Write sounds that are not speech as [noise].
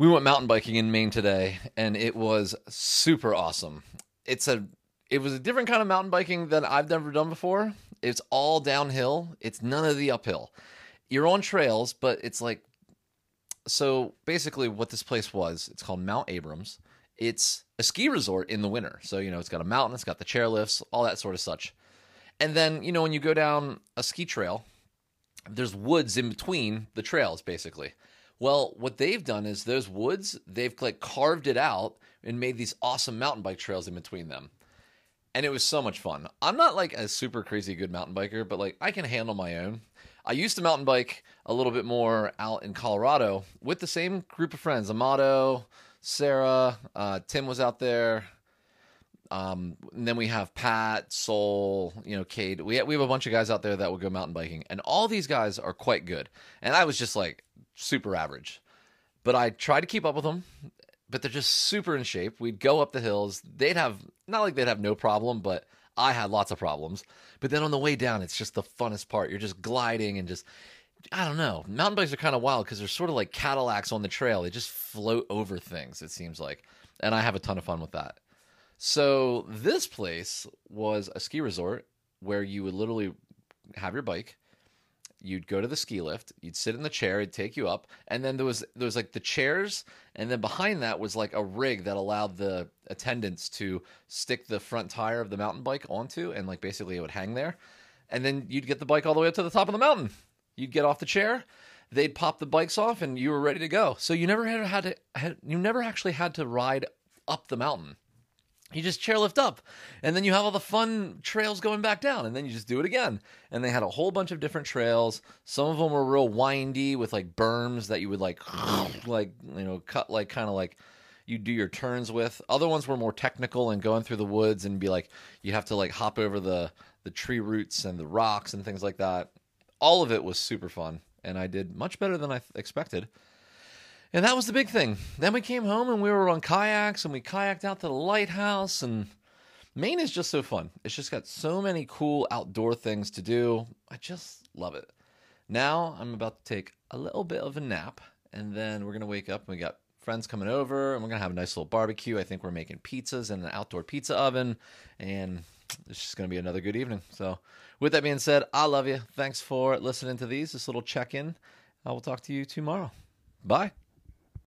We went mountain biking in Maine today, and it was super awesome. It's a it was a different kind of mountain biking than I've never done before. It's all downhill. It's none of the uphill. You're on trails, but it's like so basically what this place was, it's called Mount Abrams. It's a ski resort in the winter. So, you know, it's got a mountain, it's got the chairlifts, all that sort of such. And then, you know, when you go down a ski trail, there's woods in between the trails basically. Well, what they've done is those woods, they've like carved it out and made these awesome mountain bike trails in between them. And it was so much fun. I'm not like a super crazy good mountain biker, but like I can handle my own. I used to mountain bike a little bit more out in Colorado with the same group of friends. Amato, Sarah, uh, Tim was out there. Um, and then we have Pat, Soul, you know, Cade. We we have a bunch of guys out there that will go mountain biking, and all these guys are quite good. And I was just like super average, but I tried to keep up with them. But they're just super in shape. We'd go up the hills. They'd have not like they'd have no problem, but I had lots of problems. But then on the way down, it's just the funnest part. You're just gliding and just I don't know. Mountain bikes are kind of wild because they're sort of like Cadillacs on the trail. They just float over things, it seems like. And I have a ton of fun with that. So this place was a ski resort where you would literally have your bike. You'd go to the ski lift. You'd sit in the chair. It'd take you up, and then there was there was like the chairs, and then behind that was like a rig that allowed the attendants to stick the front tire of the mountain bike onto, and like basically it would hang there, and then you'd get the bike all the way up to the top of the mountain. You'd get off the chair, they'd pop the bikes off, and you were ready to go. So you never had, had to had, you never actually had to ride up the mountain. You just chairlift up, and then you have all the fun trails going back down, and then you just do it again. And they had a whole bunch of different trails. Some of them were real windy with like berms that you would like, [laughs] like you know, cut like kind of like you do your turns with. Other ones were more technical and going through the woods and be like you have to like hop over the the tree roots and the rocks and things like that all of it was super fun, and I did much better than I expected. And that was the big thing. Then we came home and we were on kayaks and we kayaked out to the lighthouse and Maine is just so fun. It's just got so many cool outdoor things to do. I just love it. Now I'm about to take a little bit of a nap and then we're going to wake up and we got friends coming over and we're going to have a nice little barbecue. I think we're making pizzas in an outdoor pizza oven and it's just going to be another good evening. So, with that being said, I love you. Thanks for listening to these, this little check in. I will talk to you tomorrow. Bye.